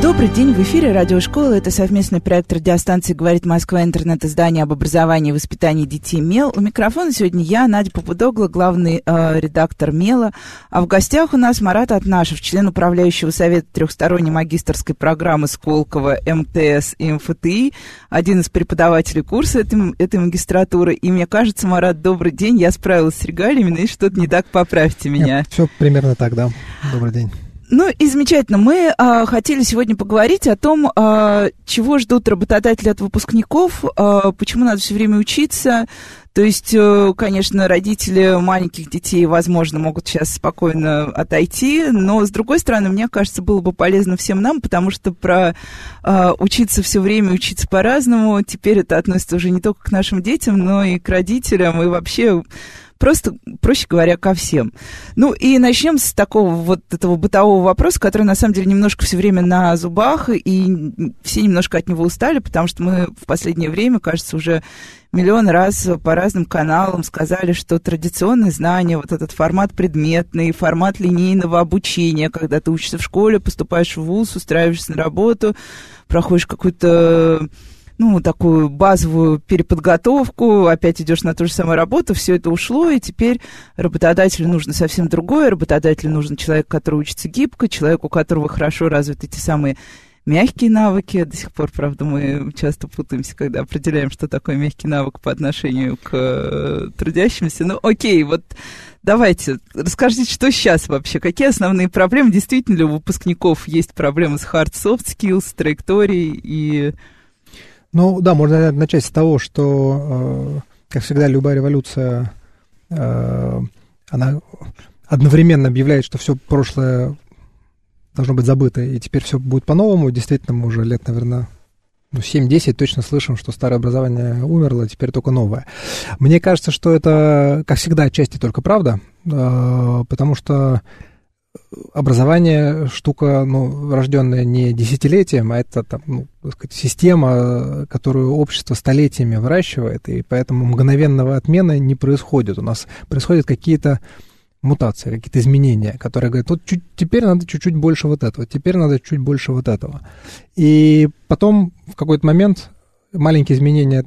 Добрый день, в эфире радиошкола. Это совместный проект радиостанции «Говорит Москва. Интернет. Издание об образовании и воспитании детей МЕЛ». У микрофона сегодня я, Надя Попудогла, главный э, редактор МЕЛа. А в гостях у нас Марат Атнашев, член управляющего совета трехсторонней магистрской программы Сколково, МТС и МФТИ, один из преподавателей курса этой, этой магистратуры. И мне кажется, Марат, добрый день. Я справилась с регалиями, но что-то не так, поправьте меня. Нет, все примерно так, да. Добрый день. Ну и замечательно. Мы а, хотели сегодня поговорить о том, а, чего ждут работодатели от выпускников, а, почему надо все время учиться. То есть, а, конечно, родители маленьких детей, возможно, могут сейчас спокойно отойти, но с другой стороны, мне кажется, было бы полезно всем нам, потому что про а, учиться все время, учиться по-разному, теперь это относится уже не только к нашим детям, но и к родителям, и вообще просто, проще говоря, ко всем. Ну и начнем с такого вот этого бытового вопроса, который на самом деле немножко все время на зубах, и все немножко от него устали, потому что мы в последнее время, кажется, уже миллион раз по разным каналам сказали, что традиционные знания, вот этот формат предметный, формат линейного обучения, когда ты учишься в школе, поступаешь в ВУЗ, устраиваешься на работу, проходишь какую-то ну, такую базовую переподготовку, опять идешь на ту же самую работу, все это ушло, и теперь работодателю нужно совсем другое. Работодателю нужен человек, который учится гибко, человек, у которого хорошо развиты эти самые мягкие навыки. До сих пор, правда, мы часто путаемся, когда определяем, что такое мягкий навык по отношению к э, трудящимся. Ну, окей, вот давайте, расскажите, что сейчас вообще? Какие основные проблемы? Действительно ли у выпускников есть проблемы с hard soft skills, траекторией и ну да, можно начать с того, что, э, как всегда, любая революция, э, она одновременно объявляет, что все прошлое должно быть забыто, и теперь все будет по-новому. Действительно, мы уже лет, наверное, ну, 7-10 точно слышим, что старое образование умерло, теперь только новое. Мне кажется, что это, как всегда, отчасти только правда, э, потому что образование штука, ну, рожденная не десятилетием, а это там, ну, сказать, система, которую общество столетиями выращивает, и поэтому мгновенного отмены не происходит. У нас происходят какие-то мутации, какие-то изменения, которые говорят, вот чуть, теперь надо чуть-чуть больше вот этого, теперь надо чуть больше вот этого. И потом в какой-то момент маленькие изменения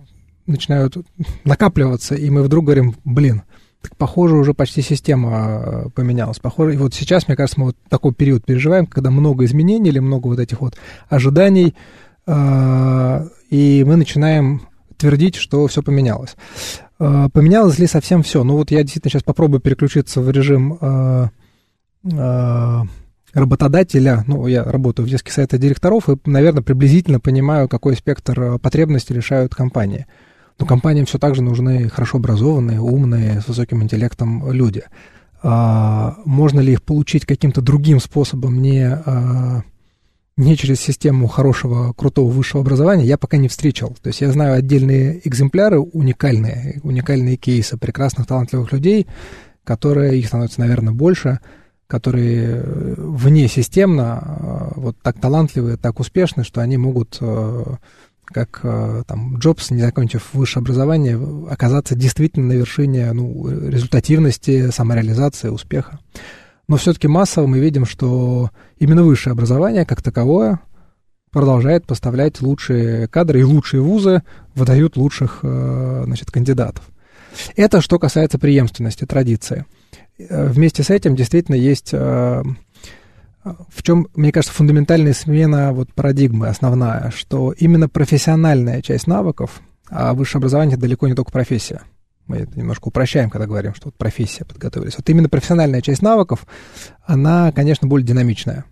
начинают накапливаться, и мы вдруг говорим, блин, так, похоже, уже почти система э, поменялась. Похоже, и вот сейчас, мне кажется, мы вот такой период переживаем, когда много изменений или много вот этих вот ожиданий, э, и мы начинаем твердить, что все поменялось. Э, поменялось ли совсем все? Ну вот я действительно сейчас попробую переключиться в режим работодателя, ну, я работаю в детских советах директоров и, наверное, приблизительно понимаю, какой спектр потребностей решают компании но компаниям все так же нужны хорошо образованные, умные, с высоким интеллектом люди. А, можно ли их получить каким-то другим способом, не, а, не через систему хорошего, крутого высшего образования, я пока не встречал. То есть я знаю отдельные экземпляры, уникальные, уникальные кейсы прекрасных, талантливых людей, которые, их становится, наверное, больше, которые вне системно а, вот так талантливые, так успешны, что они могут как э, там Джобс, не закончив высшее образование, оказаться действительно на вершине ну, результативности, самореализации, успеха. Но все-таки массово мы видим, что именно высшее образование как таковое продолжает поставлять лучшие кадры, и лучшие вузы выдают лучших э, значит, кандидатов. Это что касается преемственности, традиции. Э, вместе с этим действительно есть в чем, мне кажется, фундаментальная смена вот парадигмы основная, что именно профессиональная часть навыков, а высшее образование далеко не только профессия. Мы это немножко упрощаем, когда говорим, что вот профессия подготовились. Вот именно профессиональная часть навыков, она, конечно, более динамичная.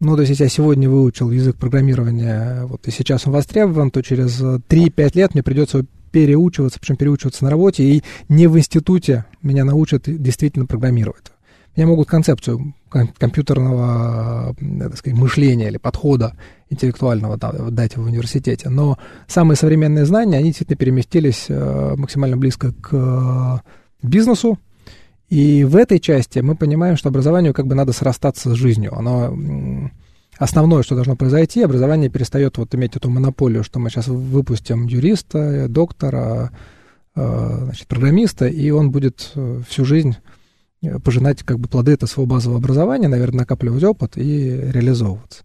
Ну, то есть, если я сегодня выучил язык программирования, вот и сейчас он востребован, то через 3-5 лет мне придется переучиваться, причем переучиваться на работе, и не в институте меня научат действительно программировать. Мне могут концепцию компьютерного так сказать, мышления или подхода интеллектуального дать в университете, но самые современные знания, они действительно переместились э, максимально близко к бизнесу, И в этой части мы понимаем, что образованию как бы надо срастаться с жизнью. Оно основное, что должно произойти, образование перестает вот иметь эту монополию, что мы сейчас выпустим юриста, доктора, э, значит, программиста, и он будет э, всю жизнь пожинать как бы плоды этого своего базового образования, наверное, накапливать опыт и реализовываться.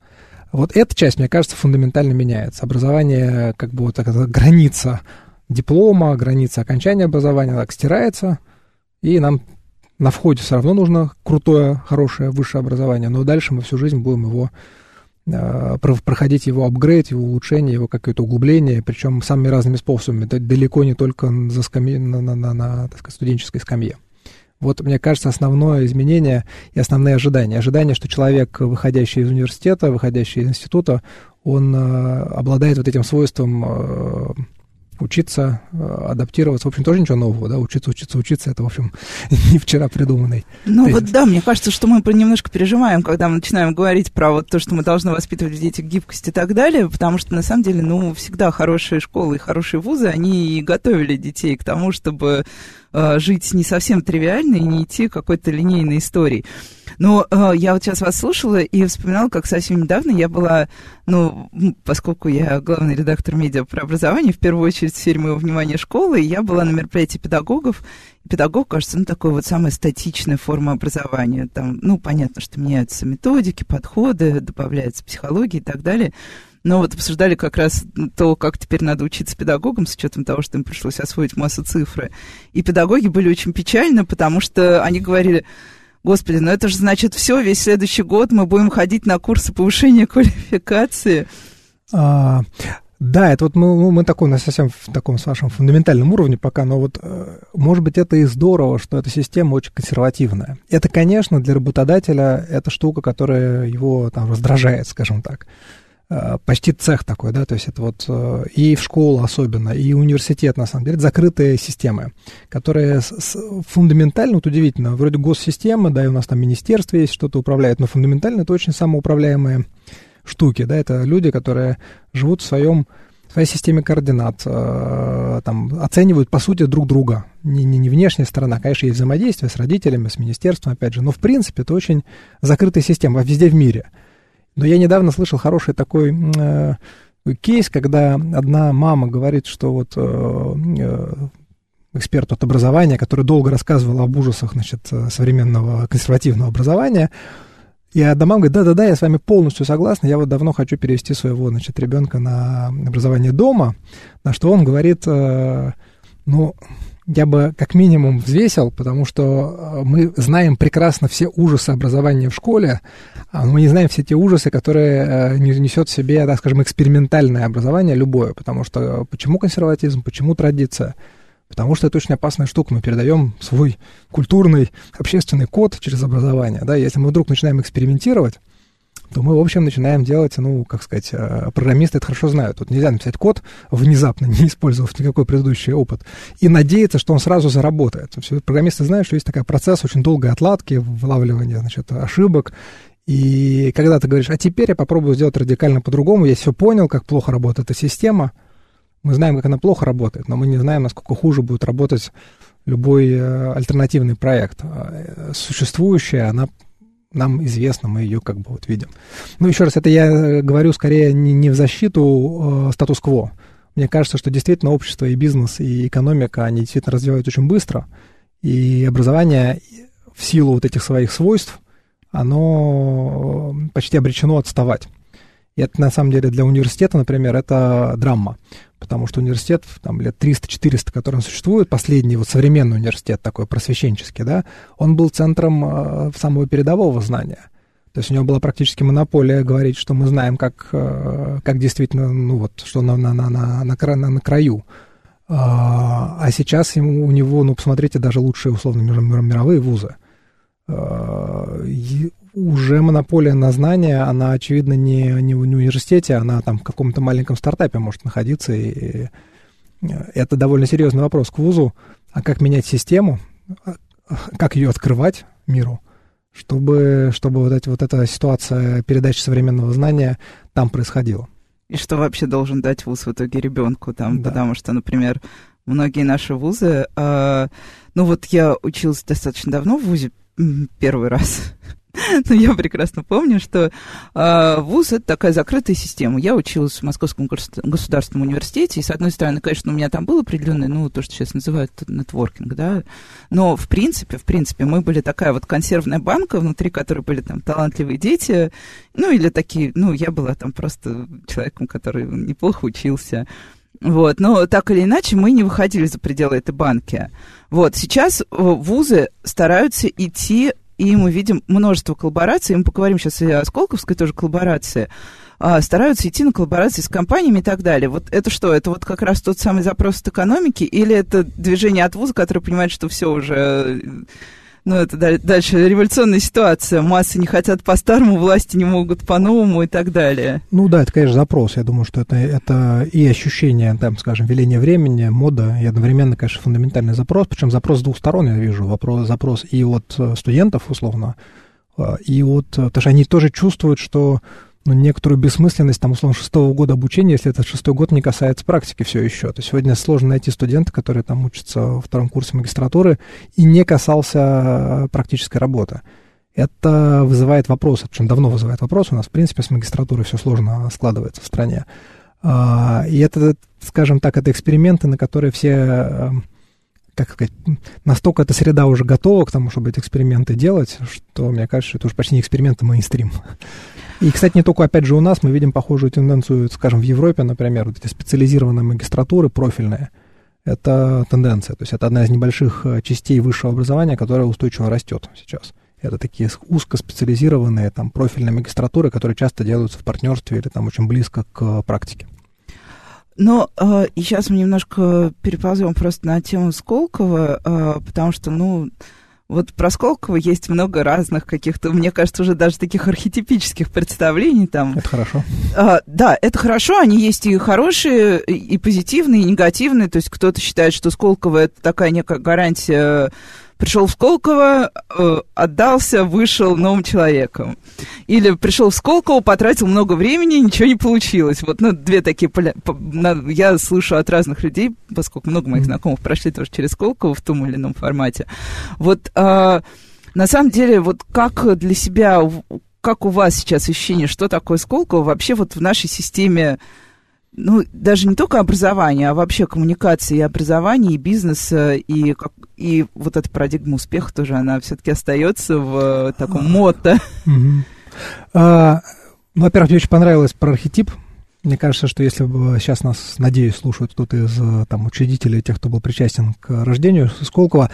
Вот эта часть, мне кажется, фундаментально меняется. Образование, как бы вот такая граница диплома, граница окончания образования, так стирается, и нам на входе все равно нужно крутое, хорошее высшее образование, но дальше мы всю жизнь будем его э, проходить его апгрейд, его улучшение, его какое-то углубление, причем самыми разными способами, далеко не только за скамье, на, на, на, на так сказать, студенческой скамье. Вот, мне кажется, основное изменение и основные ожидания. Ожидание, что человек, выходящий из университета, выходящий из института, он э, обладает вот этим свойством э, учиться, э, адаптироваться. В общем, тоже ничего нового, да, учиться, учиться, учиться, это, в общем, не вчера придуманный. Ну вот да, мне кажется, что мы немножко переживаем, когда мы начинаем говорить про вот то, что мы должны воспитывать в детях гибкость и так далее, потому что, на самом деле, ну, всегда хорошие школы и хорошие вузы, они и готовили детей к тому, чтобы э, жить не совсем тривиально и не идти какой-то линейной историей. Но э, я вот сейчас вас слушала и вспоминала, как совсем недавно я была, ну, поскольку я главный редактор медиа про образование, в первую очередь в сфере моего внимания школы, я была на мероприятии педагогов. Педагог, кажется, ну, такой вот самая статичная форма образования. Там, ну, понятно, что меняются методики, подходы, добавляется психология и так далее. Но вот обсуждали как раз то, как теперь надо учиться педагогам, с учетом того, что им пришлось освоить массу цифры. И педагоги были очень печальны, потому что они говорили, Господи, ну это же значит все, весь следующий год мы будем ходить на курсы повышения квалификации. А, да, это вот мы, мы такой, на совсем в таком с вашем фундаментальном уровне пока, но вот, э, может быть, это и здорово, что эта система очень консервативная. Это, конечно, для работодателя это штука, которая его там раздражает, скажем так. Э, почти цех такой, да, то есть это вот э, и в школу особенно, и университет, на самом деле, это закрытые системы, которые фундаментально, вот удивительно, вроде госсистемы, да, и у нас там министерство есть, что-то управляет, но фундаментально это очень самоуправляемые штуки, да, это люди, которые живут в своем своей системе координат, э, там, оценивают, по сути, друг друга. Не, не, не внешняя сторона, конечно, есть взаимодействие с родителями, с министерством, опять же, но, в принципе, это очень закрытая система везде в мире – но я недавно слышал хороший такой э, кейс, когда одна мама говорит, что вот э, э, эксперт от образования, который долго рассказывал об ужасах значит, современного консервативного образования, и одна мама говорит, да-да-да, я с вами полностью согласна, я вот давно хочу перевести своего, значит, ребенка на образование дома, на что он говорит, э, ну, я бы как минимум взвесил, потому что э, мы знаем прекрасно все ужасы образования в школе, а мы не знаем все те ужасы, которые э, несет в себе, так скажем, экспериментальное образование любое, потому что э, почему консерватизм, почему традиция? Потому что это очень опасная штука. Мы передаем свой культурный, общественный код через образование. Да? Если мы вдруг начинаем экспериментировать, то мы, в общем, начинаем делать, ну, как сказать, э, программисты это хорошо знают. Тут нельзя написать код внезапно, не использовав никакой предыдущий опыт, и надеяться, что он сразу заработает. Все, программисты знают, что есть такой процесс очень долгой отладки, вылавливания, значит, ошибок, и когда ты говоришь, а теперь я попробую сделать радикально по-другому, я все понял, как плохо работает эта система, мы знаем, как она плохо работает, но мы не знаем, насколько хуже будет работать любой э, альтернативный проект. А, э, существующая, она нам известно, мы ее как бы вот видим. Ну, еще раз, это я э, говорю скорее не, не в защиту э, статус-кво. Мне кажется, что действительно общество и бизнес, и экономика, они действительно развиваются очень быстро, и образование в силу вот этих своих свойств, оно э, почти обречено отставать. И это, на самом деле, для университета, например, это драма потому что университет, там, лет 300-400, который существует, последний вот современный университет такой просвещенческий, да, он был центром э, самого передового знания. То есть у него была практически монополия говорить, что мы знаем, как, э, как действительно, ну вот, что на, на, на, на, на, на краю. А, а сейчас ему, у него, ну, посмотрите, даже лучшие, условно, мировые вузы. А, уже монополия на знания, она, очевидно, не, не в университете, она там в каком-то маленьком стартапе может находиться. И это довольно серьезный вопрос к вузу. А как менять систему, как ее открывать миру, чтобы, чтобы вот, эти, вот эта ситуация передачи современного знания там происходила. И что вообще должен дать вуз в итоге ребенку там, да. потому что, например, многие наши вузы. А, ну вот я училась достаточно давно в вузе, первый раз. Но я прекрасно помню, что э, ВУЗ — это такая закрытая система. Я училась в Московском государственном университете, и, с одной стороны, конечно, у меня там был определенный, ну, то, что сейчас называют нетворкинг, да, но, в принципе, в принципе, мы были такая вот консервная банка, внутри которой были там талантливые дети, ну, или такие, ну, я была там просто человеком, который неплохо учился, вот, но так или иначе мы не выходили за пределы этой банки. Вот, сейчас э, вузы стараются идти и мы видим множество коллабораций, и мы поговорим сейчас и о Сколковской тоже коллаборации, а, стараются идти на коллаборации с компаниями и так далее. Вот это что? Это вот как раз тот самый запрос от экономики, или это движение от вуза, которое понимает, что все уже ну, это дальше революционная ситуация. Массы не хотят по-старому, власти не могут по-новому и так далее. Ну да, это, конечно, запрос. Я думаю, что это, это и ощущение, там, скажем, веления времени, мода, и одновременно, конечно, фундаментальный запрос. Причем запрос с двух сторон, я вижу. Вопрос, запрос и от э, студентов, условно, э, и от... Потому что они тоже чувствуют, что ну, некоторую бессмысленность, там, условно, шестого года обучения, если этот шестой год не касается практики все еще. То есть сегодня сложно найти студента, который там учится во втором курсе магистратуры и не касался э, практической работы. Это вызывает вопрос, причем давно вызывает вопрос, у нас, в принципе, с магистратурой все сложно складывается в стране. А, и это, скажем так, это эксперименты, на которые все э, как сказать, настолько эта среда уже готова к тому, чтобы эти эксперименты делать, что, мне кажется, это уже почти не эксперимент, а мейнстрим. И, кстати, не только, опять же, у нас, мы видим похожую тенденцию, скажем, в Европе, например, вот эти специализированные магистратуры, профильные, это тенденция, то есть это одна из небольших э, частей высшего образования, которая устойчиво растет сейчас. Это такие узкоспециализированные там профильные магистратуры, которые часто делаются в партнерстве или там очень близко к практике. Но э, и сейчас мы немножко переползем просто на тему Сколково, э, потому что, ну, вот про Сколково есть много разных каких-то, мне кажется, уже даже таких архетипических представлений там. Это хорошо. А, да, это хорошо, они есть и хорошие, и позитивные, и негативные. То есть кто-то считает, что Сколково это такая некая гарантия пришел в Сколково, э, отдался, вышел новым человеком. Или пришел в Сколково, потратил много времени, ничего не получилось. Вот, ну, две такие поля... Я слышу от разных людей, поскольку много моих знакомых прошли тоже через Сколково в том или ином формате. Вот, э, на самом деле, вот как для себя, как у вас сейчас ощущение, что такое Сколково вообще вот в нашей системе ну, даже не только образование, а вообще коммуникация и образование, и бизнеса, и, как, и вот эта парадигма успеха тоже, она все-таки остается в э, таком мото. А, во-первых, мне очень понравилось про архетип. Мне кажется, что если бы сейчас нас, надеюсь, слушают кто-то из э, там, учредителей, тех, кто был причастен к рождению Сколково,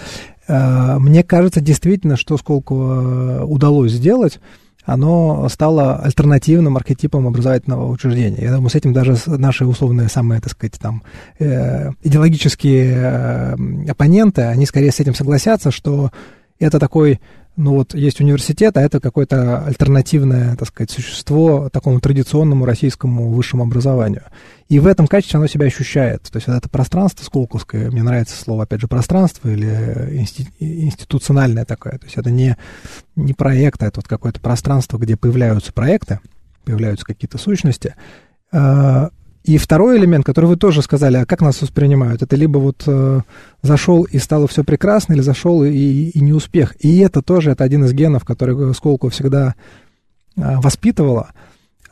э, мне кажется действительно, что Сколково удалось сделать, оно стало альтернативным архетипом образовательного учреждения. Я думаю, с этим даже наши условные самые, так сказать, там, э, идеологические э, оппоненты, они скорее с этим согласятся, что это такой ну вот есть университет, а это какое-то альтернативное, так сказать, существо такому традиционному российскому высшему образованию. И в этом качестве оно себя ощущает. То есть вот это пространство сколковское, мне нравится слово, опять же, пространство или институциональное такое. То есть это не, не проект, а это вот какое-то пространство, где появляются проекты, появляются какие-то сущности. И второй элемент, который вы тоже сказали, а как нас воспринимают, это либо вот э, зашел и стало все прекрасно, или зашел и, и не успех. И это тоже это один из генов, который Сколково всегда э, воспитывала.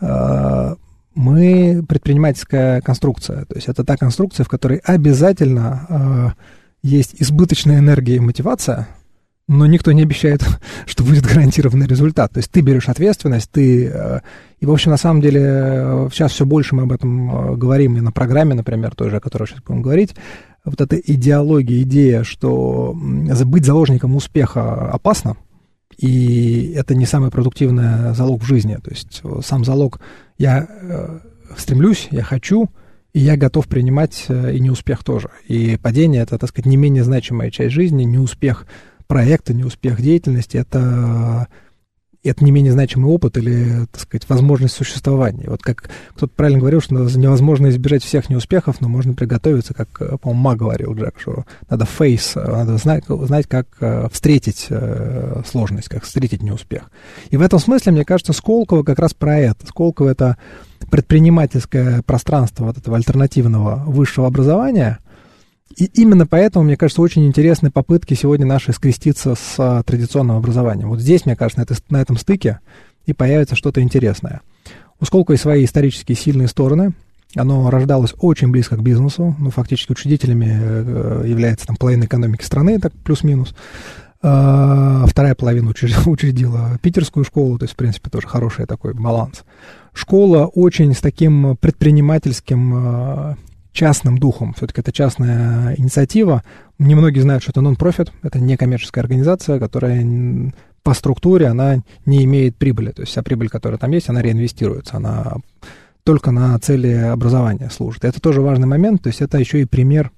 Э, мы предпринимательская конструкция, то есть это та конструкция, в которой обязательно э, есть избыточная энергия и мотивация, но никто не обещает, что будет гарантированный результат. То есть ты берешь ответственность, ты... Э, и, в общем, на самом деле, э, сейчас все больше мы об этом э, говорим и на программе, например, той же, о которой сейчас будем говорить. Вот эта идеология, идея, что быть заложником успеха опасно, и это не самый продуктивный залог в жизни. То есть сам залог «я стремлюсь, я хочу», и я готов принимать и неуспех тоже. И падение — это, так сказать, не менее значимая часть жизни, неуспех — проекта, не успех деятельности, это, это не менее значимый опыт или, так сказать, возможность существования. Вот как кто-то правильно говорил, что невозможно избежать всех неуспехов, но можно приготовиться, как, по-моему, Ма говорил Джек, что надо фейс, надо знать, знать как э, встретить э, сложность, как встретить неуспех. И в этом смысле, мне кажется, Сколково как раз про это. Сколково — это предпринимательское пространство вот этого альтернативного высшего образования — и именно поэтому, мне кажется, очень интересны попытки сегодня наши скреститься с а, традиционным образованием. Вот здесь, мне кажется, на, это, на этом стыке и появится что-то интересное. У Сколково свои исторические сильные стороны. Оно рождалось очень близко к бизнесу. Ну, фактически учредителями э, является там половина экономики страны, так плюс-минус. А, вторая половина учредила питерскую школу, то есть, в принципе, тоже хороший такой баланс. Школа очень с таким предпринимательским а, частным духом. Все-таки это частная инициатива. Немногие знают, что это нон-профит, это некоммерческая организация, которая по структуре она не имеет прибыли. То есть вся прибыль, которая там есть, она реинвестируется, она только на цели образования служит. Это тоже важный момент, то есть это еще и пример,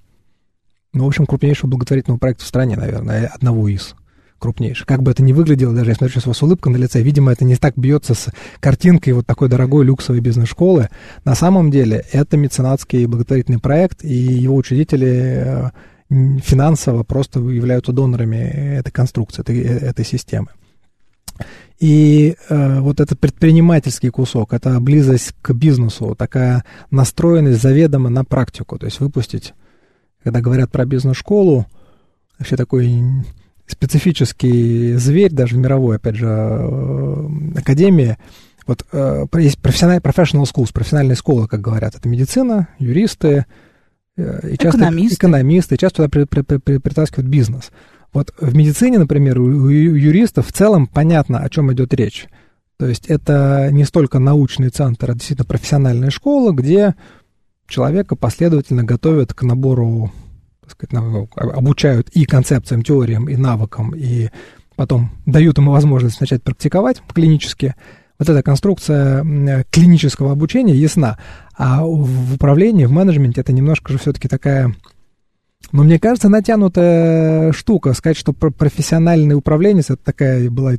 ну, в общем, крупнейшего благотворительного проекта в стране, наверное, одного из крупнейших. Как бы это ни выглядело, даже я смотрю, сейчас у вас улыбка на лице, видимо, это не так бьется с картинкой вот такой дорогой люксовой бизнес-школы. На самом деле это меценатский благотворительный проект, и его учредители э, финансово просто являются донорами этой конструкции, этой, э, этой системы. И э, вот этот предпринимательский кусок, это близость к бизнесу, такая настроенность заведомо на практику. То есть выпустить, когда говорят про бизнес-школу, вообще такой специфический зверь, даже в мировой, опять же, э, академии. Вот э, есть профессиональный professional schools, профессиональные школы, как говорят. Это медицина, юристы, э, и часто экономисты. экономисты, и часто туда при, при, при, притаскивают бизнес. Вот в медицине, например, у, у юристов в целом понятно, о чем идет речь. То есть это не столько научный центр, а действительно профессиональная школа, где человека последовательно готовят к набору сказать, обучают и концепциям, теориям, и навыкам, и потом дают ему возможность начать практиковать клинически, вот эта конструкция клинического обучения ясна. А в управлении, в менеджменте это немножко же все-таки такая, ну, мне кажется, натянутая штука. Сказать, что профессиональный управленец, это такая была,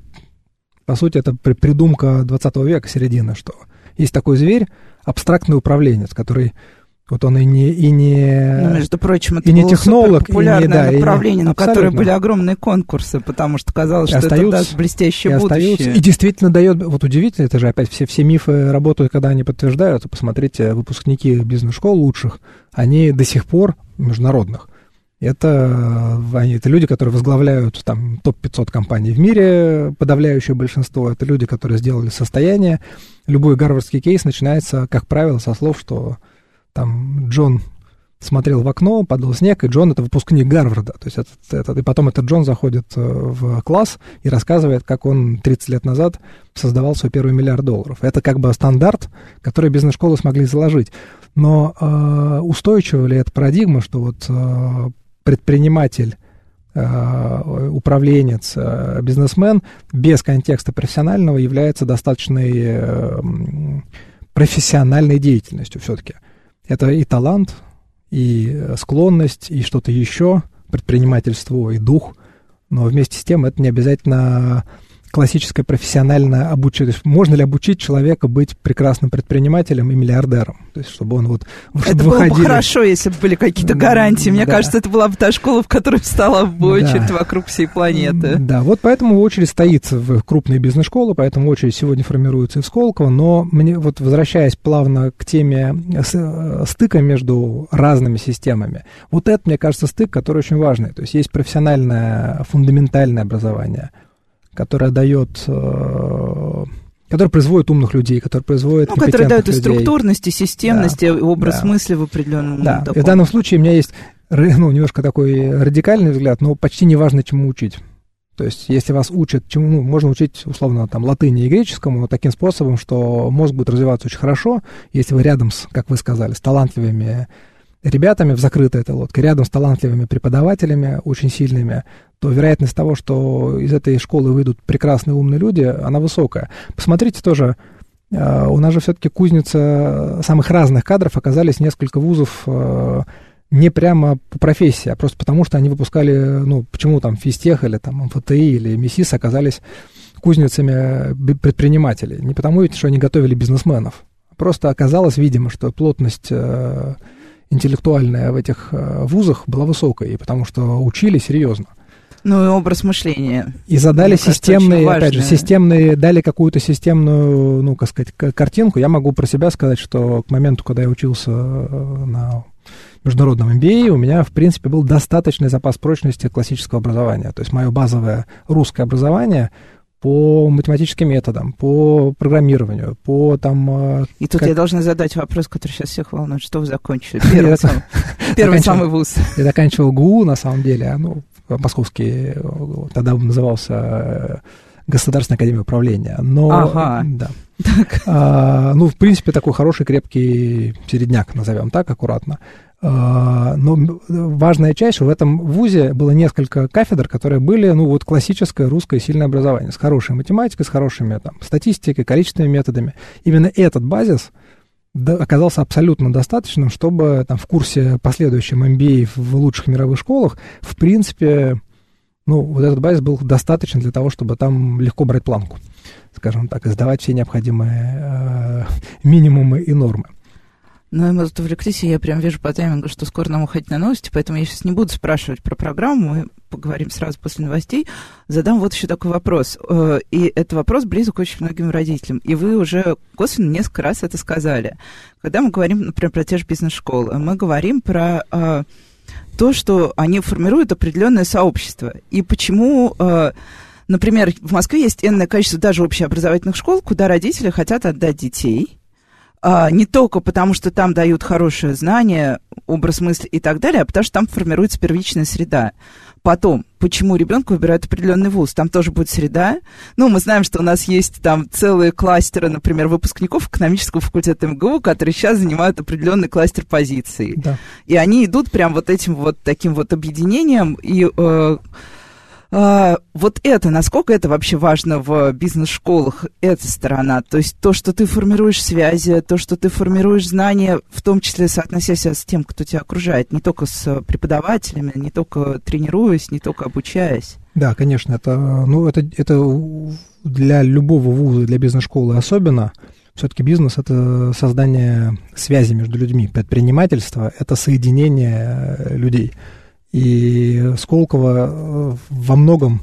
по сути, это придумка 20 века, середины, что есть такой зверь, абстрактный управленец, который вот он и не... И не ну, между прочим, это и не было технолог, популярное и не, да, направление, и не, на которое были огромные конкурсы, потому что казалось, и что остаются, это даст блестящее и будущее. Остаются, и действительно дает... Вот удивительно, это же опять все, все мифы работают, когда они подтверждаются. Посмотрите, выпускники бизнес-школ лучших, они до сих пор международных. Это, они, это люди, которые возглавляют там топ-500 компаний в мире, подавляющее большинство. Это люди, которые сделали состояние. Любой гарвардский кейс начинается, как правило, со слов, что там Джон смотрел в окно, падал снег, и Джон — это выпускник Гарварда. То есть этот, этот, и потом этот Джон заходит э, в класс и рассказывает, как он 30 лет назад создавал свой первый миллиард долларов. Это как бы стандарт, который бизнес-школы смогли заложить. Но э, устойчива ли эта парадигма, что вот э, предприниматель э, управленец, э, бизнесмен без контекста профессионального является достаточной профессиональной деятельностью все-таки. Это и талант, и э, склонность, и что-то еще, предпринимательство, и дух. Но вместе с тем это не обязательно классическое профессиональное обучение. То есть можно ли обучить человека быть прекрасным предпринимателем и миллиардером? То есть чтобы он вот чтобы Это выходили... было бы хорошо, если бы были какие-то гарантии. Мне да. кажется, это была бы та школа, в которой встала в очередь да. вокруг всей планеты. Да, вот поэтому очередь стоит в крупные бизнес-школы, поэтому очередь сегодня формируется и в Сколково. Но мне вот возвращаясь плавно к теме э, стыка между разными системами, вот это, мне кажется, стык, который очень важный. То есть есть профессиональное, фундаментальное образование – которая дает э, который производит умных людей, который производит ну, который дает и структурность, и системность, да, и образ да. мысли в определенном Да, таком. в данном случае у меня есть ну, немножко такой радикальный взгляд, но почти не важно, чему учить. То есть, если вас учат, чему, ну, можно учить, условно, там, латыни и греческому таким способом, что мозг будет развиваться очень хорошо, если вы рядом с, как вы сказали, с талантливыми ребятами в закрытой этой лодке, рядом с талантливыми преподавателями, очень сильными, то вероятность того, что из этой школы выйдут прекрасные умные люди, она высокая. Посмотрите тоже, э, у нас же все-таки кузница самых разных кадров оказались несколько вузов э, не прямо по профессии, а просто потому, что они выпускали, ну, почему там физтех или там МФТИ или МИСИС оказались кузницами предпринимателей. Не потому, что они готовили бизнесменов. Просто оказалось, видимо, что плотность э, интеллектуальная в этих э, вузах была высокая, и потому что учили серьезно. Ну и образ мышления. И задали системные, кажется, опять же, системные, дали какую-то системную, ну, как сказать, картинку. Я могу про себя сказать, что к моменту, когда я учился э, на международном MBA у меня, в принципе, был достаточный запас прочности классического образования. То есть мое базовое русское образование по математическим методам, по программированию, по там... А, И тут как... я должна задать вопрос, который сейчас всех волнует. Что вы закончили? Первый, самый, первый самый вуз. Я заканчивал ГУ, на самом деле, ну, московский, тогда назывался э, Государственная академия управления. Но, ага. да. А, ну, в принципе, такой хороший, крепкий середняк, назовем так, аккуратно. А, но важная часть, в этом вузе было несколько кафедр, которые были, ну, вот классическое русское сильное образование, с хорошей математикой, с хорошими там статистикой, количественными методами. Именно этот базис оказался абсолютно достаточным, чтобы там в курсе последующем MBA в лучших мировых школах, в принципе, ну, вот этот базис был достаточен для того, чтобы там легко брать планку, скажем так, и сдавать все необходимые э, минимумы и нормы. Ну, мы тут увлеклись, и я прям вижу по таймингу, что скоро нам уходить на новости, поэтому я сейчас не буду спрашивать про программу, мы поговорим сразу после новостей. Задам вот еще такой вопрос. Э, и этот вопрос близок очень многим родителям. И вы уже косвенно несколько раз это сказали. Когда мы говорим, например, про те же бизнес-школы, мы говорим про э, то, что они формируют определенное сообщество. И почему... Э, например, в Москве есть энное количество даже общеобразовательных школ, куда родители хотят отдать детей, а, не только потому, что там дают хорошее знание, образ мысли и так далее, а потому что там формируется первичная среда. Потом, почему ребенку выбирают определенный вуз? Там тоже будет среда. Ну, мы знаем, что у нас есть там целые кластеры, например, выпускников экономического факультета МГУ, которые сейчас занимают определенный кластер позиций. Да. И они идут прям вот этим вот таким вот объединением и э, а, вот это, насколько это вообще важно в бизнес-школах, эта сторона? То есть то, что ты формируешь связи, то, что ты формируешь знания, в том числе соотносясь с тем, кто тебя окружает, не только с преподавателями, не только тренируясь, не только обучаясь. Да, конечно, это, ну, это, это для любого вуза, для бизнес-школы особенно. Все-таки бизнес — это создание связи между людьми, предпринимательство — это соединение людей — и Сколково э, во многом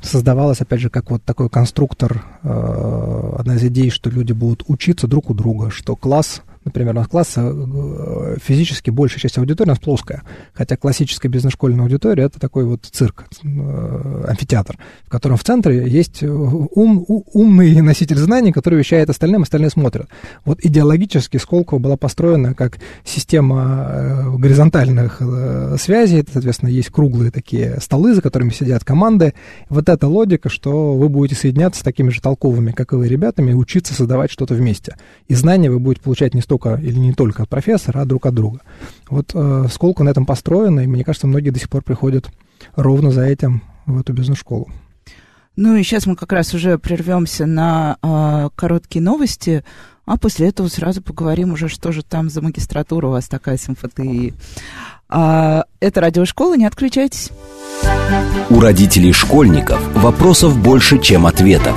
создавалось, опять же, как вот такой конструктор, э, одна из идей, что люди будут учиться друг у друга, что класс Например, у нас класс э, физически большая часть аудитории у нас плоская, хотя классическая бизнес-школьная аудитория — это такой вот цирк, э, амфитеатр, в котором в центре есть ум, умный носитель знаний, который вещает остальным, остальные смотрят. Вот идеологически Сколково была построена как система э, горизонтальных связей, это, соответственно, есть круглые такие столы, за которыми сидят команды. Вот эта логика, что вы будете соединяться с такими же толковыми, как и вы, ребятами, и учиться создавать что-то вместе. И знания вы будете получать не столько только или не только от профессора, а друг от друга. Вот э, сколько на этом построено, и мне кажется, многие до сих пор приходят ровно за этим в эту бизнес-школу. Ну и сейчас мы как раз уже прервемся на э, короткие новости, а после этого сразу поговорим уже, что же там за магистратура у вас такая с МФТИ. А, это радиошкола, не отключайтесь. У родителей школьников вопросов больше, чем ответов.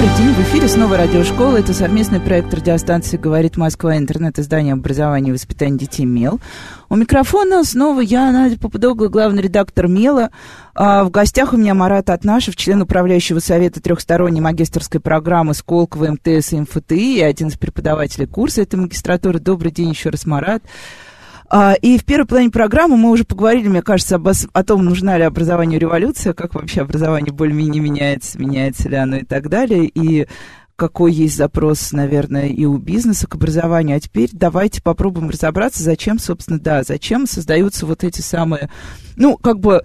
Добрый день, в эфире снова радиошкола. Это совместный проект радиостанции «Говорит Москва», интернет-издание образования и воспитания детей «Мел». У микрофона снова я, Надя Попудогла, главный редактор «Мела». А в гостях у меня Марат Атнашев, член управляющего совета трехсторонней магистрской программы Сколково, МТС и МФТИ, и один из преподавателей курса этой магистратуры. Добрый день еще раз, Марат. А, и в первой половине программы мы уже поговорили, мне кажется, об, о том, нужна ли образованию революция, как вообще образование более-менее меняется, меняется ли оно и так далее. И какой есть запрос, наверное, и у бизнеса к образованию. А теперь давайте попробуем разобраться, зачем, собственно, да, зачем создаются вот эти самые, ну, как бы...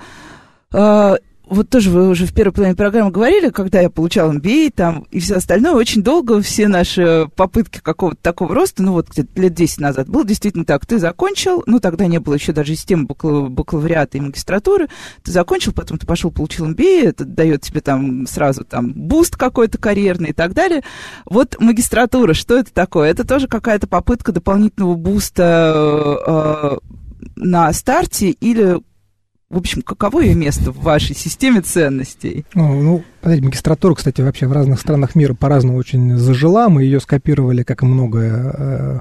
Э, вот тоже вы уже в первой половине программы говорили, когда я получал MBA там и все остальное, очень долго все наши попытки какого-то такого роста, ну вот где-то лет 10 назад, было действительно так, ты закончил, ну тогда не было еще даже системы бакалавриата и магистратуры, ты закончил, потом ты пошел, получил MBA, это дает тебе там сразу там буст какой-то карьерный и так далее. Вот магистратура, что это такое? Это тоже какая-то попытка дополнительного буста э, на старте или в общем, каково ее место в вашей системе ценностей? Ну, ну магистратура, кстати, вообще в разных странах мира по-разному очень зажила. Мы ее скопировали, как и многое, э,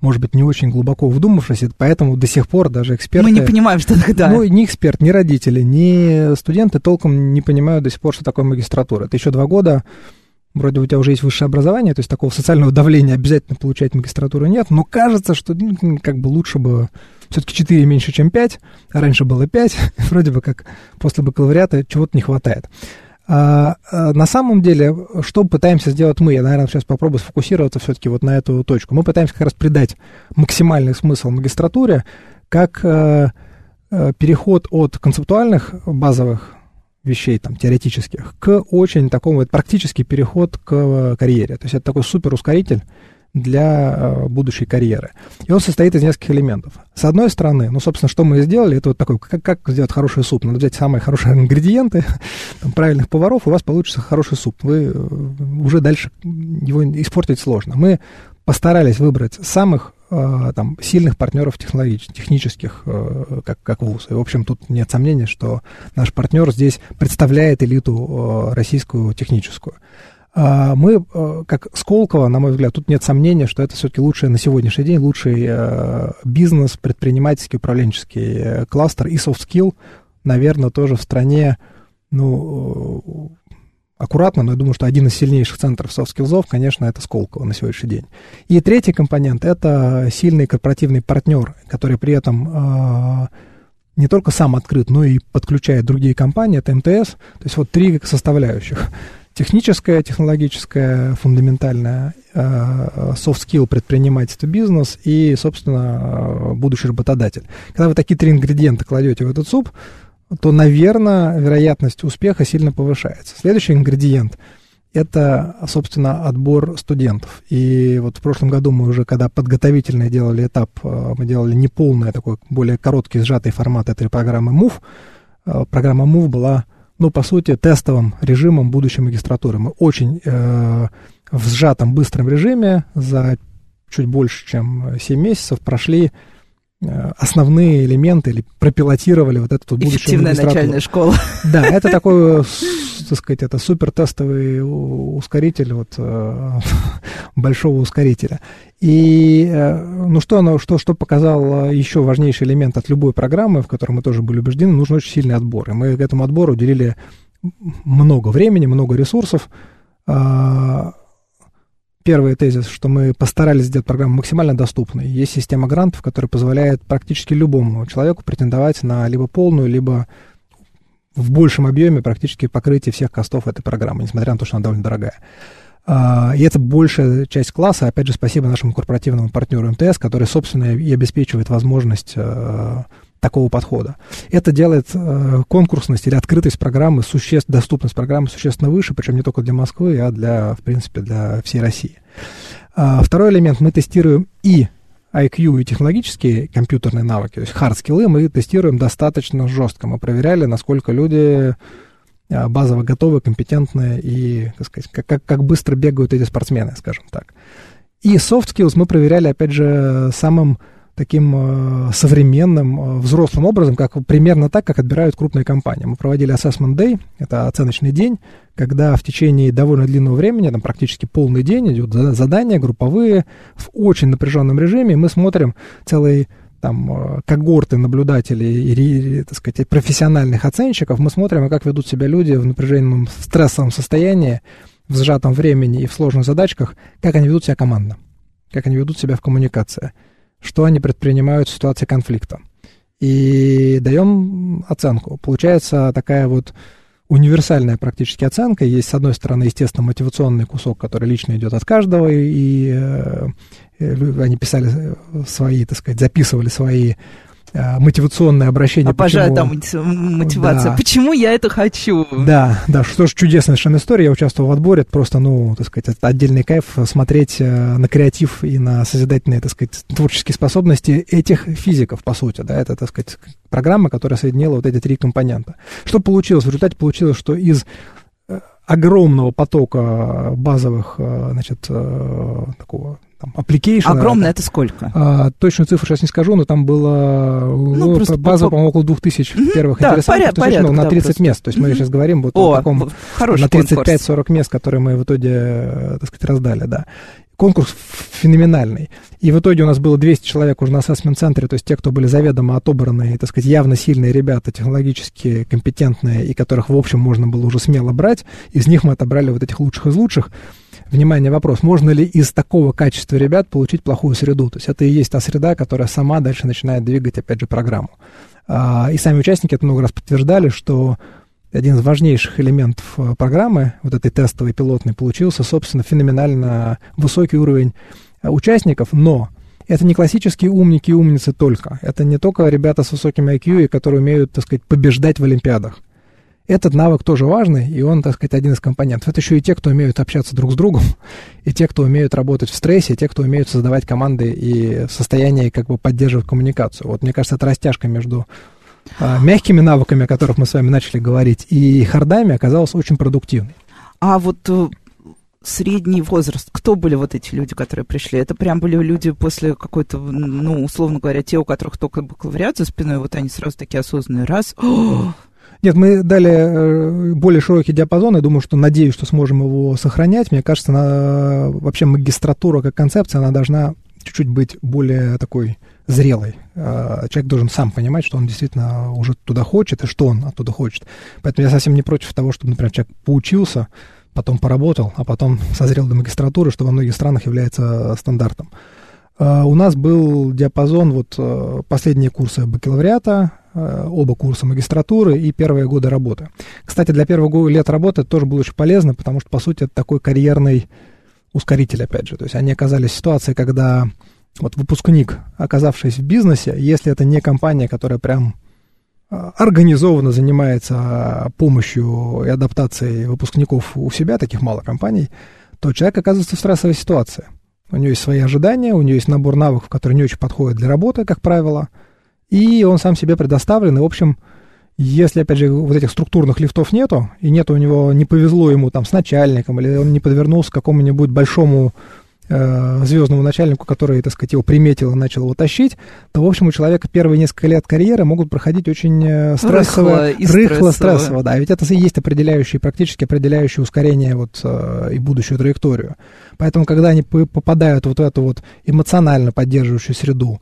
может быть, не очень глубоко вдумавшись, поэтому до сих пор даже эксперты... Мы не понимаем, что тогда. Ну, ни эксперт, ни родители, ни студенты толком не понимают до сих пор, что такое магистратура. Это еще два года, вроде у тебя уже есть высшее образование, то есть такого социального давления обязательно получать магистратуру нет, но кажется, что ну, как бы лучше бы все-таки 4 меньше, чем 5, а раньше было 5, вроде бы как после бакалавриата чего-то не хватает. А, а, на самом деле, что пытаемся сделать мы, я, наверное, сейчас попробую сфокусироваться все-таки вот на эту точку. Мы пытаемся как раз придать максимальный смысл магистратуре, как а, переход от концептуальных базовых вещей там, теоретических к очень такому, вот, практический переход к карьере. То есть это такой супер ускоритель, для э, будущей карьеры. И он состоит из нескольких элементов. С одной стороны, ну, собственно, что мы сделали, это вот такой, как, как сделать хороший суп. Надо взять самые хорошие ингредиенты, там, правильных поваров, у вас получится хороший суп. Вы э, уже дальше его испортить сложно. Мы постарались выбрать самых э, там, сильных партнеров технологических, технических, как, как ВУЗ. И, в общем, тут нет сомнений, что наш партнер здесь представляет элиту российскую техническую. А, мы, э, как Сколково, на мой взгляд, тут нет сомнения, что это все-таки лучший на сегодняшний день, лучший э, бизнес, предпринимательский, управленческий э, кластер и soft skill, наверное, тоже в стране, ну, аккуратно, но я думаю, что один из сильнейших центров skills, конечно, это Сколково на сегодняшний день. И третий компонент — это сильный корпоративный партнер, который при этом не только сам открыт, но и подключает другие компании, это МТС. То есть вот три составляющих техническая, технологическая, фундаментальная, э, soft skill, предпринимательство, бизнес и, собственно, э, будущий работодатель. Когда вы такие три ингредиента кладете в этот суп, то, наверное, вероятность успеха сильно повышается. Следующий ингредиент – это, собственно, отбор студентов. И вот в прошлом году мы уже, когда подготовительный делали этап, э, мы делали неполный, такой более короткий, сжатый формат этой программы MOVE. Программа MOVE была ну, по сути, тестовым режимом будущей магистратуры. Мы очень э, в сжатом быстром режиме за чуть больше, чем 7 месяцев прошли э, основные элементы или пропилотировали вот эту будущую магистратуру. начальная школа. Да, это такой, так сказать, это супер тестовый ускоритель вот э, большого ускорителя. И э, ну что, оно, что, что показал э, еще важнейший элемент от любой программы, в которой мы тоже были убеждены, нужен очень сильный отбор. И мы к этому отбору уделили много времени, много ресурсов. Первый тезис, что мы постарались сделать программу максимально доступной. Есть система грантов, которая позволяет практически любому человеку претендовать на либо полную, либо в большем объеме практически покрытие всех костов этой программы, несмотря на то, что она довольно дорогая. А, и это большая часть класса. Опять же, спасибо нашему корпоративному партнеру МТС, который, собственно, и обеспечивает возможность э, такого подхода. Это делает э, конкурсность или открытость программы, существ, доступность программы существенно выше, причем не только для Москвы, а для, в принципе, для всей России. А, второй элемент. Мы тестируем и IQ и технологические компьютерные навыки, то есть hard-скиллы мы тестируем достаточно жестко. Мы проверяли, насколько люди а, базово готовы, компетентные и, так сказать, как, как, как быстро бегают эти спортсмены, скажем так. И soft skills мы проверяли, опять же, самым таким э, современным, э, взрослым образом, как примерно так, как отбирают крупные компании. Мы проводили Assessment Day, это оценочный день, когда в течение довольно длинного времени, там практически полный день, идут задания групповые в очень напряженном режиме, мы смотрим целый там, э, когорты наблюдателей и, так сказать, профессиональных оценщиков, мы смотрим, как ведут себя люди в напряженном стрессовом состоянии, в сжатом времени и в сложных задачках, как они ведут себя командно, как они ведут себя в коммуникации, что они предпринимают в ситуации конфликта. И даем оценку. Получается такая вот универсальная практически оценка. Есть, с одной стороны, естественно, мотивационный кусок, который лично идет от каждого, и э, они писали свои, так сказать, записывали свои э, мотивационные обращения. Обожаю там мотивация. Да. Почему я это хочу? Да, да, что ж чудесная совершенно история. Я участвовал в отборе. Это просто, ну, так сказать, это отдельный кайф смотреть э, на креатив и на созидательные, так сказать, творческие способности этих физиков, по сути. Да, это, так сказать, программа, которая соединила вот эти три компонента. Что получилось? В результате получилось, что из э, огромного потока базовых, значит, такого там, application. Огромное это сколько? А, точную цифру сейчас не скажу, но там было ну, ну, база, по, по-моему, около 2000 угу, первых да, поряд, порядок, на 30 да, мест. То есть угу. мы сейчас говорим вот о, о таком, на 35-40 мест, которые мы в итоге, так сказать, раздали, да. Конкурс феноменальный. И в итоге у нас было 200 человек уже на ассессмент-центре, то есть те, кто были заведомо отобраны, так сказать, явно сильные ребята, технологически компетентные, и которых, в общем, можно было уже смело брать. Из них мы отобрали вот этих лучших из лучших. Внимание, вопрос, можно ли из такого качества ребят получить плохую среду? То есть это и есть та среда, которая сама дальше начинает двигать, опять же, программу. А, и сами участники это много раз подтверждали, что один из важнейших элементов э, программы, вот этой тестовой, пилотной, получился, собственно, феноменально высокий уровень э, участников, но это не классические умники и умницы только. Это не только ребята с высоким IQ, и которые умеют, так сказать, побеждать в Олимпиадах. Этот навык тоже важный, и он, так сказать, один из компонентов. Это еще и те, кто умеют общаться друг с другом, и те, кто умеют работать в стрессе, и те, кто умеют создавать команды и в состоянии как бы поддерживать коммуникацию. Вот мне кажется, это растяжка между а, мягкими навыками, о которых мы с вами начали говорить, и хардами оказалась очень продуктивной. А вот э, средний возраст, кто были вот эти люди, которые пришли? Это прям были люди после какой-то, ну, условно говоря, те, у которых только бакалавриат за спиной, вот они сразу такие осознанные, раз, нет, мы дали э, более широкий диапазон. Я думаю, что надеюсь, что сможем его сохранять. Мне кажется, на, вообще магистратура как концепция, она должна чуть-чуть быть более такой зрелой. А, человек должен сам понимать, что он действительно уже туда хочет и что он оттуда хочет. Поэтому я совсем не против того, чтобы, например, человек поучился, потом поработал, а потом созрел до магистратуры, что во многих странах является стандартом. У нас был диапазон, вот э, последние курсы бакалавриата, э, оба курса магистратуры и первые годы работы. Кстати, для первых лет работы это тоже было очень полезно, потому что, по сути, это такой карьерный ускоритель, опять же. То есть они оказались в ситуации, когда вот выпускник, оказавшись в бизнесе, если это не компания, которая прям а, организованно занимается помощью и адаптацией выпускников у себя, таких мало компаний, то человек оказывается в стрессовой ситуации. У него есть свои ожидания, у него есть набор навыков, которые не очень подходят для работы, как правило, и он сам себе предоставлен, и, в общем, если, опять же, вот этих структурных лифтов нету, и нет у него, не повезло ему там с начальником, или он не подвернулся к какому-нибудь большому э, звездному начальнику, который, так сказать, его приметил и начал его тащить, то, в общем, у человека первые несколько лет карьеры могут проходить очень э, стрессово, рыхло, рыхло стрессово. Да, ведь это и есть определяющий, практически определяющий ускорение вот, э, и будущую траекторию. Поэтому, когда они попадают вот в эту вот эмоционально поддерживающую среду,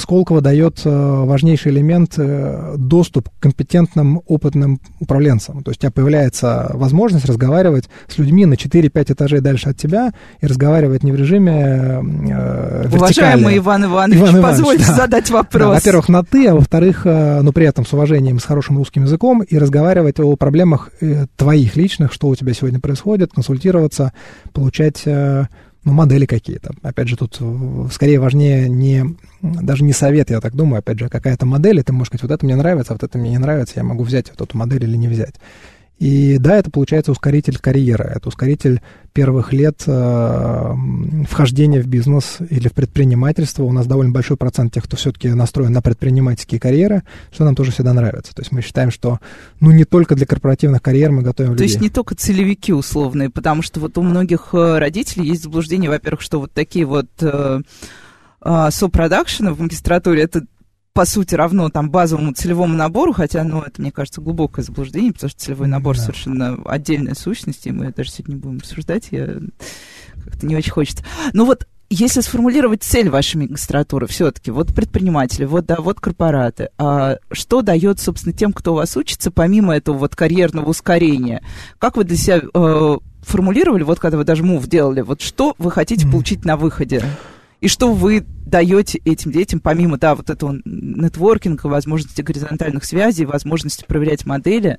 Сколково дает э, важнейший элемент э, доступ к компетентным, опытным управленцам. То есть у тебя появляется возможность разговаривать с людьми на 4-5 этажей дальше от тебя и разговаривать не в режиме э, Уважаемый Иван Иванович, Иван Иванович позвольте да. задать вопрос. Да, во-первых, на «ты», а во-вторых, э, ну, при этом с уважением, с хорошим русским языком и разговаривать о проблемах твоих личных, что у тебя сегодня происходит, консультироваться, получать ну, модели какие-то. Опять же, тут скорее важнее не, даже не совет, я так думаю, опять же, какая-то модель, и ты можешь сказать, вот это мне нравится, а вот это мне не нравится, я могу взять вот эту модель или не взять. И да, это получается ускоритель карьеры, это ускоритель первых лет э, вхождения в бизнес или в предпринимательство. У нас довольно большой процент тех, кто все-таки настроен на предпринимательские карьеры, что нам тоже всегда нравится. То есть мы считаем, что ну не только для корпоративных карьер мы готовим людей. То есть не только целевики условные, потому что вот у многих э, родителей есть заблуждение, во-первых, что вот такие вот э, э, сопродакшены в магистратуре, это по сути, равно там базовому целевому набору, хотя, ну, это, мне кажется, глубокое заблуждение, потому что целевой набор да. совершенно отдельная сущность, и мы даже сегодня не будем рассуждать, я как-то не очень хочется. Ну вот, если сформулировать цель вашей магистратуры, все-таки, вот предприниматели, вот, да, вот корпораты, а что дает, собственно, тем, кто у вас учится, помимо этого вот карьерного ускорения? Как вы для себя э, формулировали, вот когда вы даже мув делали, вот что вы хотите mm. получить на выходе? И что вы даете этим детям, помимо, да, вот этого нетворкинга, возможности горизонтальных связей, возможности проверять модели?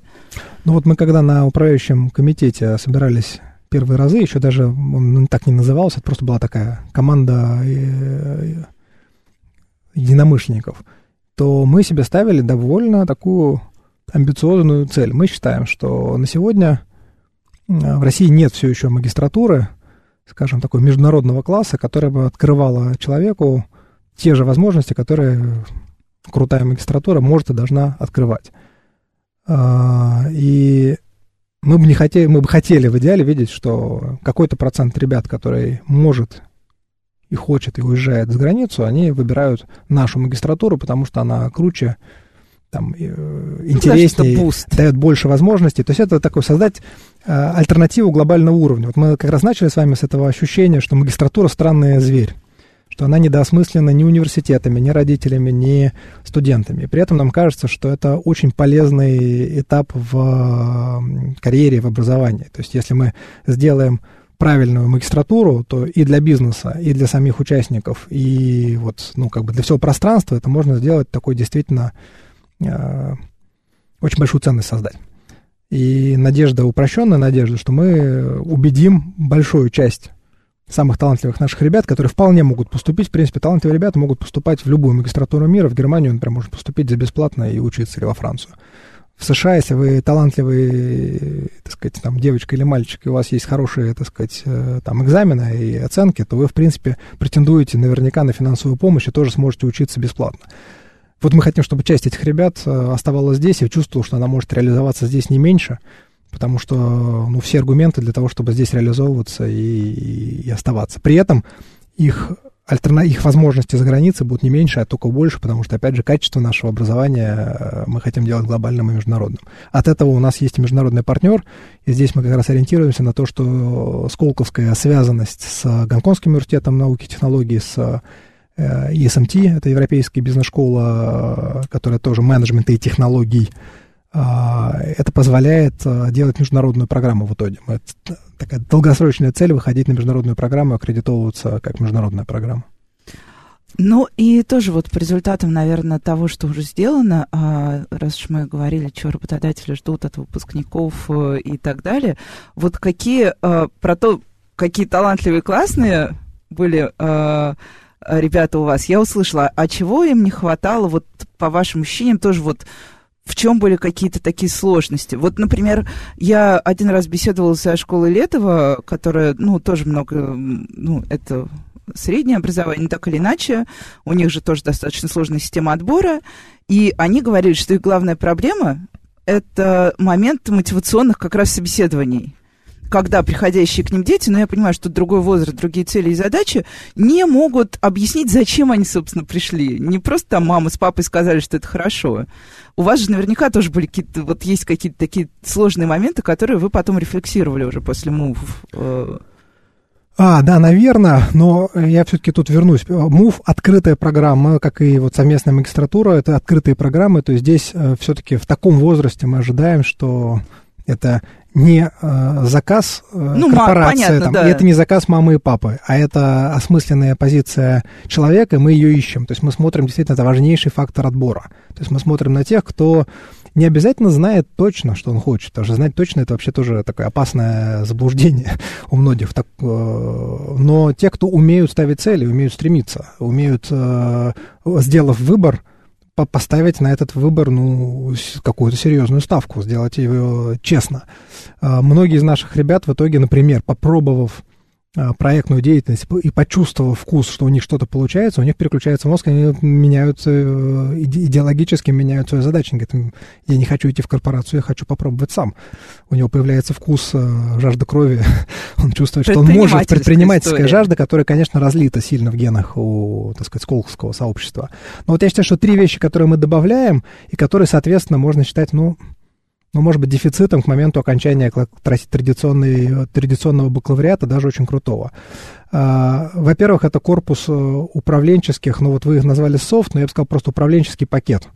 Ну вот мы когда на управляющем комитете собирались первые разы, еще даже он так не назывался, это просто была такая команда э, единомышленников, то мы себе ставили довольно такую амбициозную цель. Мы считаем, что на сегодня в России нет все еще магистратуры, скажем, такой международного класса, которая бы открывала человеку те же возможности, которые крутая магистратура может и должна открывать. А, и мы бы не хотели, мы бы хотели в идеале видеть, что какой-то процент ребят, который может и хочет и уезжает за границу, они выбирают нашу магистратуру, потому что она круче, там э, интереснее, ну, дает больше возможностей. То есть это такой создать э, альтернативу глобального уровня. Вот мы как раз начали с вами с этого ощущения, что магистратура странный зверь что она недоосмыслена ни университетами, ни родителями, ни студентами. При этом нам кажется, что это очень полезный этап в карьере, в образовании. То есть если мы сделаем правильную магистратуру, то и для бизнеса, и для самих участников, и вот, ну, как бы для всего пространства это можно сделать такой действительно э, очень большую ценность создать. И надежда, упрощенная надежда, что мы убедим большую часть самых талантливых наших ребят, которые вполне могут поступить. В принципе, талантливые ребята могут поступать в любую магистратуру мира. В Германию, например, можно поступить за бесплатно и учиться, или во Францию. В США, если вы талантливый, так сказать, там, девочка или мальчик, и у вас есть хорошие, так сказать, э, там, экзамены и оценки, то вы, в принципе, претендуете наверняка на финансовую помощь и тоже сможете учиться бесплатно. Вот мы хотим, чтобы часть этих ребят э, оставалась здесь и чувствовала, что она может реализоваться здесь не меньше, потому что ну, все аргументы для того, чтобы здесь реализовываться и, и, оставаться. При этом их, альтерна... их возможности за границей будут не меньше, а только больше, потому что, опять же, качество нашего образования э, мы хотим делать глобальным и международным. От этого у нас есть международный партнер, и здесь мы как раз ориентируемся на то, что сколковская связанность с Гонконгским университетом науки и технологий, с ESMT, э, это Европейская бизнес-школа, э, которая тоже менеджмента и технологий, а, это позволяет а, делать международную программу в итоге. Это такая долгосрочная цель выходить на международную программу, аккредитовываться как международная программа. Ну и тоже вот по результатам, наверное, того, что уже сделано, а, раз уж мы говорили, что работодатели ждут от выпускников э, и так далее, вот какие про то, какие талантливые, классные были ребята у вас, я услышала, а чего им не хватало, вот по вашим ощущениям, тоже вот в чем были какие-то такие сложности? Вот, например, я один раз беседовала со школой Летова, которая, ну, тоже много, ну, это среднее образование, так или иначе, у них же тоже достаточно сложная система отбора, и они говорили, что их главная проблема – это момент мотивационных как раз собеседований когда приходящие к ним дети, но я понимаю, что другой возраст, другие цели и задачи, не могут объяснить, зачем они, собственно, пришли. Не просто там мама с папой сказали, что это хорошо. У вас же наверняка тоже были какие-то, вот есть какие-то такие сложные моменты, которые вы потом рефлексировали уже после мувов. Э. А, да, наверное, но я все-таки тут вернусь. МУВ — открытая программа, как и вот совместная магистратура, это открытые программы, то есть здесь э, все-таки в таком возрасте мы ожидаем, что это не э, заказ э, ну, корпорации, понятно, там, да. это не заказ мамы и папы, а это осмысленная позиция человека, и мы ее ищем. То есть мы смотрим, действительно, это важнейший фактор отбора. То есть мы смотрим на тех, кто не обязательно знает точно, что он хочет. Потому что знать точно это вообще тоже такое опасное заблуждение у многих. Так, э, но те, кто умеют ставить цели, умеют стремиться, умеют, э, сделав выбор, поставить на этот выбор ну, какую-то серьезную ставку, сделать его честно. А, многие из наших ребят в итоге, например, попробовав проектную деятельность и почувствовав вкус, что у них что-то получается, у них переключается мозг, они меняются, э, идеологически меняют свои задачи. Они говорят, я не хочу идти в корпорацию, я хочу попробовать сам. У него появляется вкус, э, жажда крови, он чувствует, что он может, предпринимательская история. жажда, которая, конечно, разлита сильно в генах у, так сказать, сколковского сообщества. Но вот я считаю, что три вещи, которые мы добавляем, и которые, соответственно, можно считать, ну, ну, может быть, дефицитом к моменту окончания традиционной, традиционного бакалавриата, даже очень крутого. А, во-первых, это корпус э, управленческих, ну вот вы их назвали софт, но я бы сказал просто управленческий пакет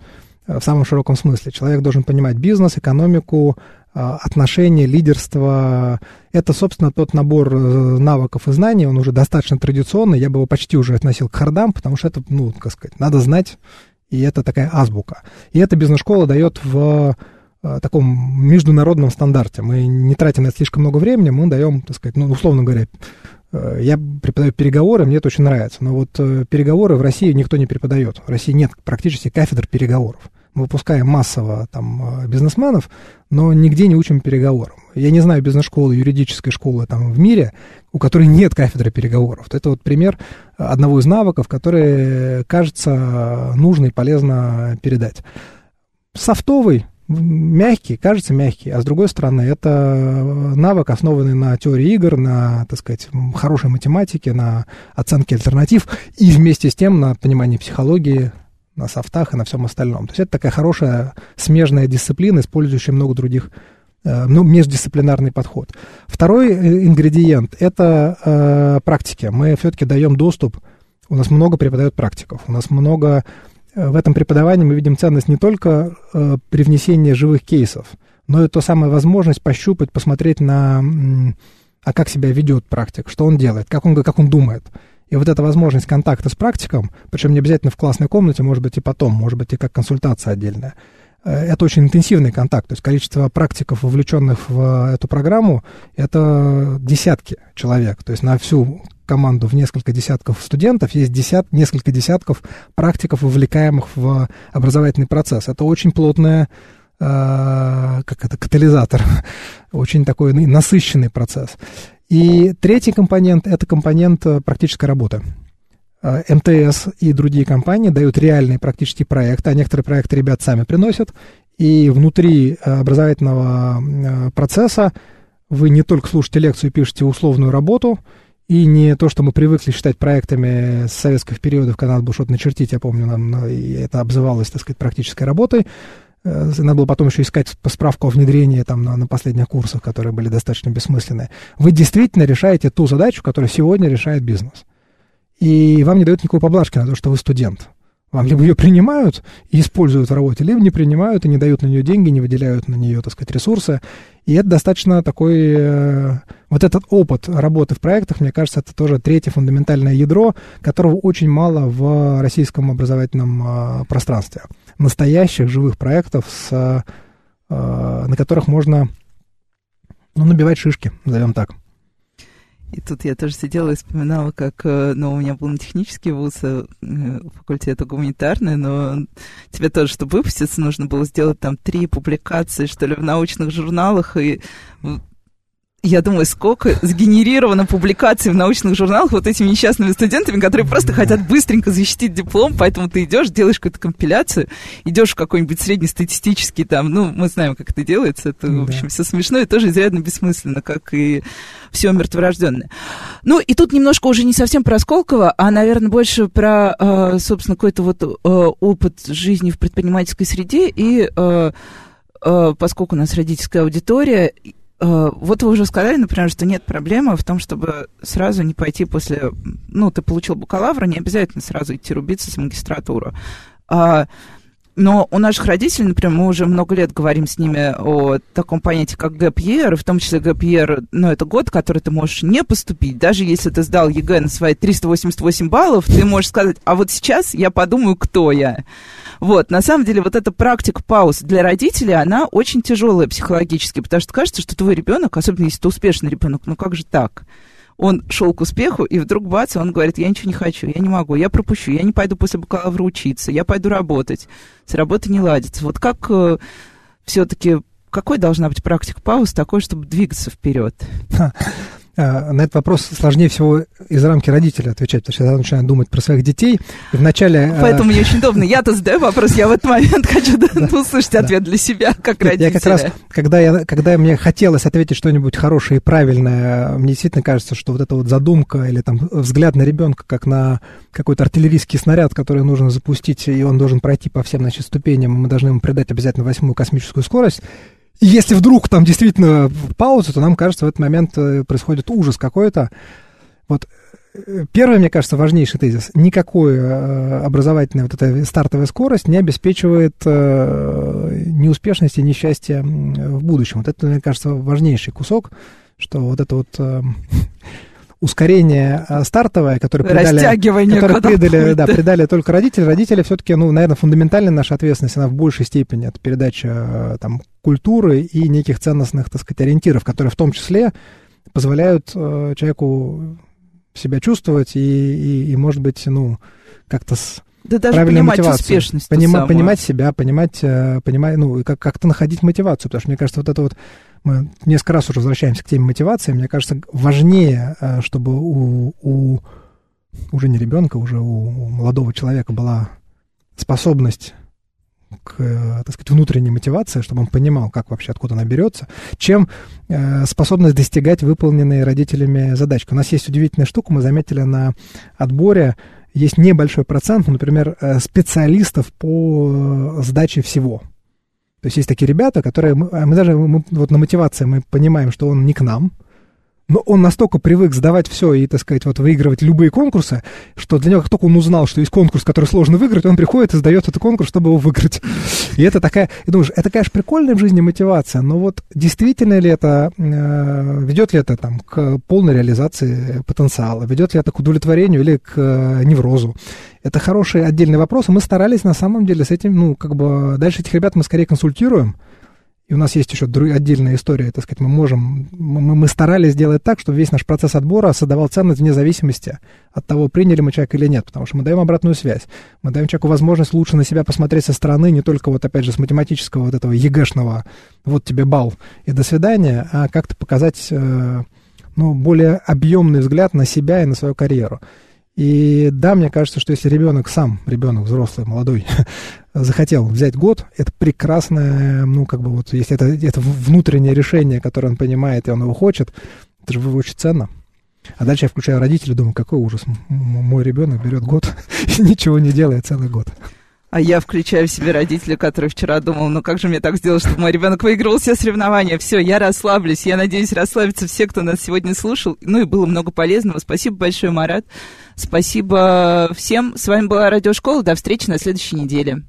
э, в самом широком смысле. Человек должен понимать бизнес, экономику, отношения, лидерство. Это, собственно, тот набор э, навыков и знаний, он уже достаточно традиционный, я бы его почти уже относил к хардам, потому что это, ну, как сказать, надо знать, и это такая азбука. И эта бизнес-школа дает в Э, таком международном стандарте. Мы не тратим на это слишком много времени, мы даем, так сказать, ну, условно говоря, э, я преподаю переговоры, мне это очень нравится, но вот э, переговоры в России никто не преподает. В России нет практически кафедр переговоров. Мы выпускаем массово там бизнесменов, но нигде не учим переговорам. Я не знаю бизнес-школы, юридической школы там в мире, у которой нет кафедры переговоров. Это вот пример одного из навыков, который, кажется, нужно и полезно передать. Софтовый мягкий, кажется мягкий, а с другой стороны, это навык, основанный на теории игр, на, так сказать, хорошей математике, на оценке альтернатив и вместе с тем на понимании психологии, на софтах и на всем остальном. То есть это такая хорошая смежная дисциплина, использующая много других ну, междисциплинарный подход. Второй ингредиент – это э, практики. Мы все-таки даем доступ, у нас много преподают практиков, у нас много в этом преподавании мы видим ценность не только э, при внесении живых кейсов, но и то самая возможность пощупать, посмотреть на, а как себя ведет практик, что он делает, как он, как он думает. И вот эта возможность контакта с практиком, причем не обязательно в классной комнате, может быть и потом, может быть и как консультация отдельная, э, это очень интенсивный контакт. То есть количество практиков, вовлеченных в эту программу, это десятки человек. То есть на всю команду в несколько десятков студентов, есть десят, несколько десятков практиков, вовлекаемых в образовательный процесс. Это очень плотная э, как это, катализатор, очень такой насыщенный процесс. И третий компонент – это компонент э, практической работы. Э, МТС и другие компании дают реальные практические проекты, а некоторые проекты ребят сами приносят, и внутри образовательного процесса вы не только слушаете лекцию и пишете условную работу – и не то, что мы привыкли считать проектами с советских периодов, когда надо было что-то начертить, я помню, нам и это обзывалось, так сказать, практической работой. Э, надо было потом еще искать справку о внедрении там, на, на последних курсах, которые были достаточно бессмысленные. Вы действительно решаете ту задачу, которую сегодня решает бизнес. И вам не дают никакой поблажки на то, что вы студент. Вам либо ее принимают и используют в работе, либо не принимают и не дают на нее деньги, не выделяют на нее, так сказать, ресурсы. И это достаточно такой... Э, вот этот опыт работы в проектах, мне кажется, это тоже третье фундаментальное ядро, которого очень мало в российском образовательном э, пространстве. Настоящих живых проектов, с, э, на которых можно ну, набивать шишки, назовем так. И тут я тоже сидела и вспоминала, как, э, ну, у меня был на технический вуз, э, факультет гуманитарный, но тебе тоже, чтобы выпуститься, нужно было сделать там три публикации, что ли, в научных журналах, и я думаю, сколько сгенерировано публикаций в научных журналах вот этими несчастными студентами, которые просто хотят быстренько защитить диплом, поэтому ты идешь, делаешь какую-то компиляцию, идешь в какой-нибудь среднестатистический там, ну, мы знаем, как это делается, это, в общем, все смешно и тоже изрядно бессмысленно, как и все мертворожденное. Ну, и тут немножко уже не совсем про Сколково, а, наверное, больше про, э, собственно, какой-то вот э, опыт жизни в предпринимательской среде и э, поскольку у нас родительская аудитория, вот вы уже сказали, например, что нет проблемы в том, чтобы сразу не пойти после... Ну, ты получил бакалавра, не обязательно сразу идти рубиться с магистратуру. А, но у наших родителей, например, мы уже много лет говорим с ними о таком понятии, как gap year, в том числе gap year, ну, это год, который ты можешь не поступить. Даже если ты сдал ЕГЭ на свои 388 баллов, ты можешь сказать, а вот сейчас я подумаю, кто я. Вот, на самом деле, вот эта практика пауз для родителей, она очень тяжелая психологически, потому что кажется, что твой ребенок, особенно если ты успешный ребенок, ну как же так? Он шел к успеху, и вдруг бац, он говорит, я ничего не хочу, я не могу, я пропущу, я не пойду после бакалавра учиться, я пойду работать. С работы не ладится. Вот как э, все-таки, какой должна быть практика пауз такой, чтобы двигаться вперед? А, на этот вопрос сложнее всего из рамки родителя отвечать, потому что я начинаю думать про своих детей. И вначале... А, Поэтому мне очень удобно. Я-то задаю вопрос, я в этот момент хочу услышать ответ для себя, как родителя. Я как раз, когда, я, когда мне хотелось ответить что-нибудь хорошее и правильное, мне действительно кажется, что вот эта вот задумка или там взгляд на ребенка, как на какой-то артиллерийский снаряд, который нужно запустить, и он должен пройти по всем, значит, ступеням, мы должны ему придать обязательно восьмую космическую скорость, если вдруг там действительно пауза, то нам кажется, в этот момент э, происходит ужас какой-то. Вот э, первый, мне кажется, важнейший тезис. Никакой э, образовательная вот эта стартовая скорость не обеспечивает неуспешности несчастья в будущем. Вот это, мне кажется, важнейший кусок, что вот это вот ускорение стартовое, которое придали, которое придали, да, придали только родители. Родители все-таки, ну, наверное, фундаментальная наша ответственность, она в большей степени это передача там, культуры и неких ценностных, так сказать, ориентиров, которые в том числе позволяют э, человеку себя чувствовать и, и, и, может быть, ну, как-то с да даже понимать мотивацию. успешность. Поним, понимать себя, понимать, понимать ну, как, как-то находить мотивацию, потому что, мне кажется, вот это вот мы несколько раз уже возвращаемся к теме мотивации, мне кажется, важнее, э, чтобы у, у уже не ребенка, уже у молодого человека была способность к, э, так сказать, внутренней мотивации, чтобы он понимал, как вообще, откуда она берется, чем э, способность достигать выполненные родителями задачки. У нас есть удивительная штука, мы заметили на отборе, есть небольшой процент, например, э, специалистов по сдаче всего. То есть есть такие ребята, которые, мы, а мы даже мы, вот на мотивации мы понимаем, что он не к нам, но он настолько привык сдавать все и, так сказать, вот выигрывать любые конкурсы, что для него, как только он узнал, что есть конкурс, который сложно выиграть, он приходит и сдает этот конкурс, чтобы его выиграть. И это такая, и думаешь, это, конечно, прикольная в жизни мотивация, но вот действительно ли это, э, ведет ли это там к полной реализации потенциала, ведет ли это к удовлетворению или к э, неврозу? Это хороший отдельный вопрос, и мы старались на самом деле с этим, ну, как бы, дальше этих ребят мы скорее консультируем, и у нас есть еще отдельная история, так сказать, мы можем, мы, мы старались сделать так, чтобы весь наш процесс отбора создавал ценность вне зависимости от того, приняли мы человека или нет, потому что мы даем обратную связь, мы даем человеку возможность лучше на себя посмотреть со стороны, не только вот опять же с математического вот этого ЕГЭшного, вот тебе бал и до свидания, а как-то показать, э, ну, более объемный взгляд на себя и на свою карьеру. И да, мне кажется, что если ребенок сам, ребенок взрослый, молодой, захотел взять год, это прекрасное, ну, как бы вот, если это, это внутреннее решение, которое он понимает, и он его хочет, это же очень ценно. А дальше я включаю родителей, думаю, какой ужас, мой ребенок берет год и ничего не делает целый год. А я включаю в себе родителя, который вчера думал, ну как же мне так сделать, чтобы мой ребенок выиграл все соревнования. Все, я расслаблюсь. Я надеюсь, расслабятся все, кто нас сегодня слушал. Ну и было много полезного. Спасибо большое, Марат. Спасибо всем. С вами была Радиошкола. До встречи на следующей неделе.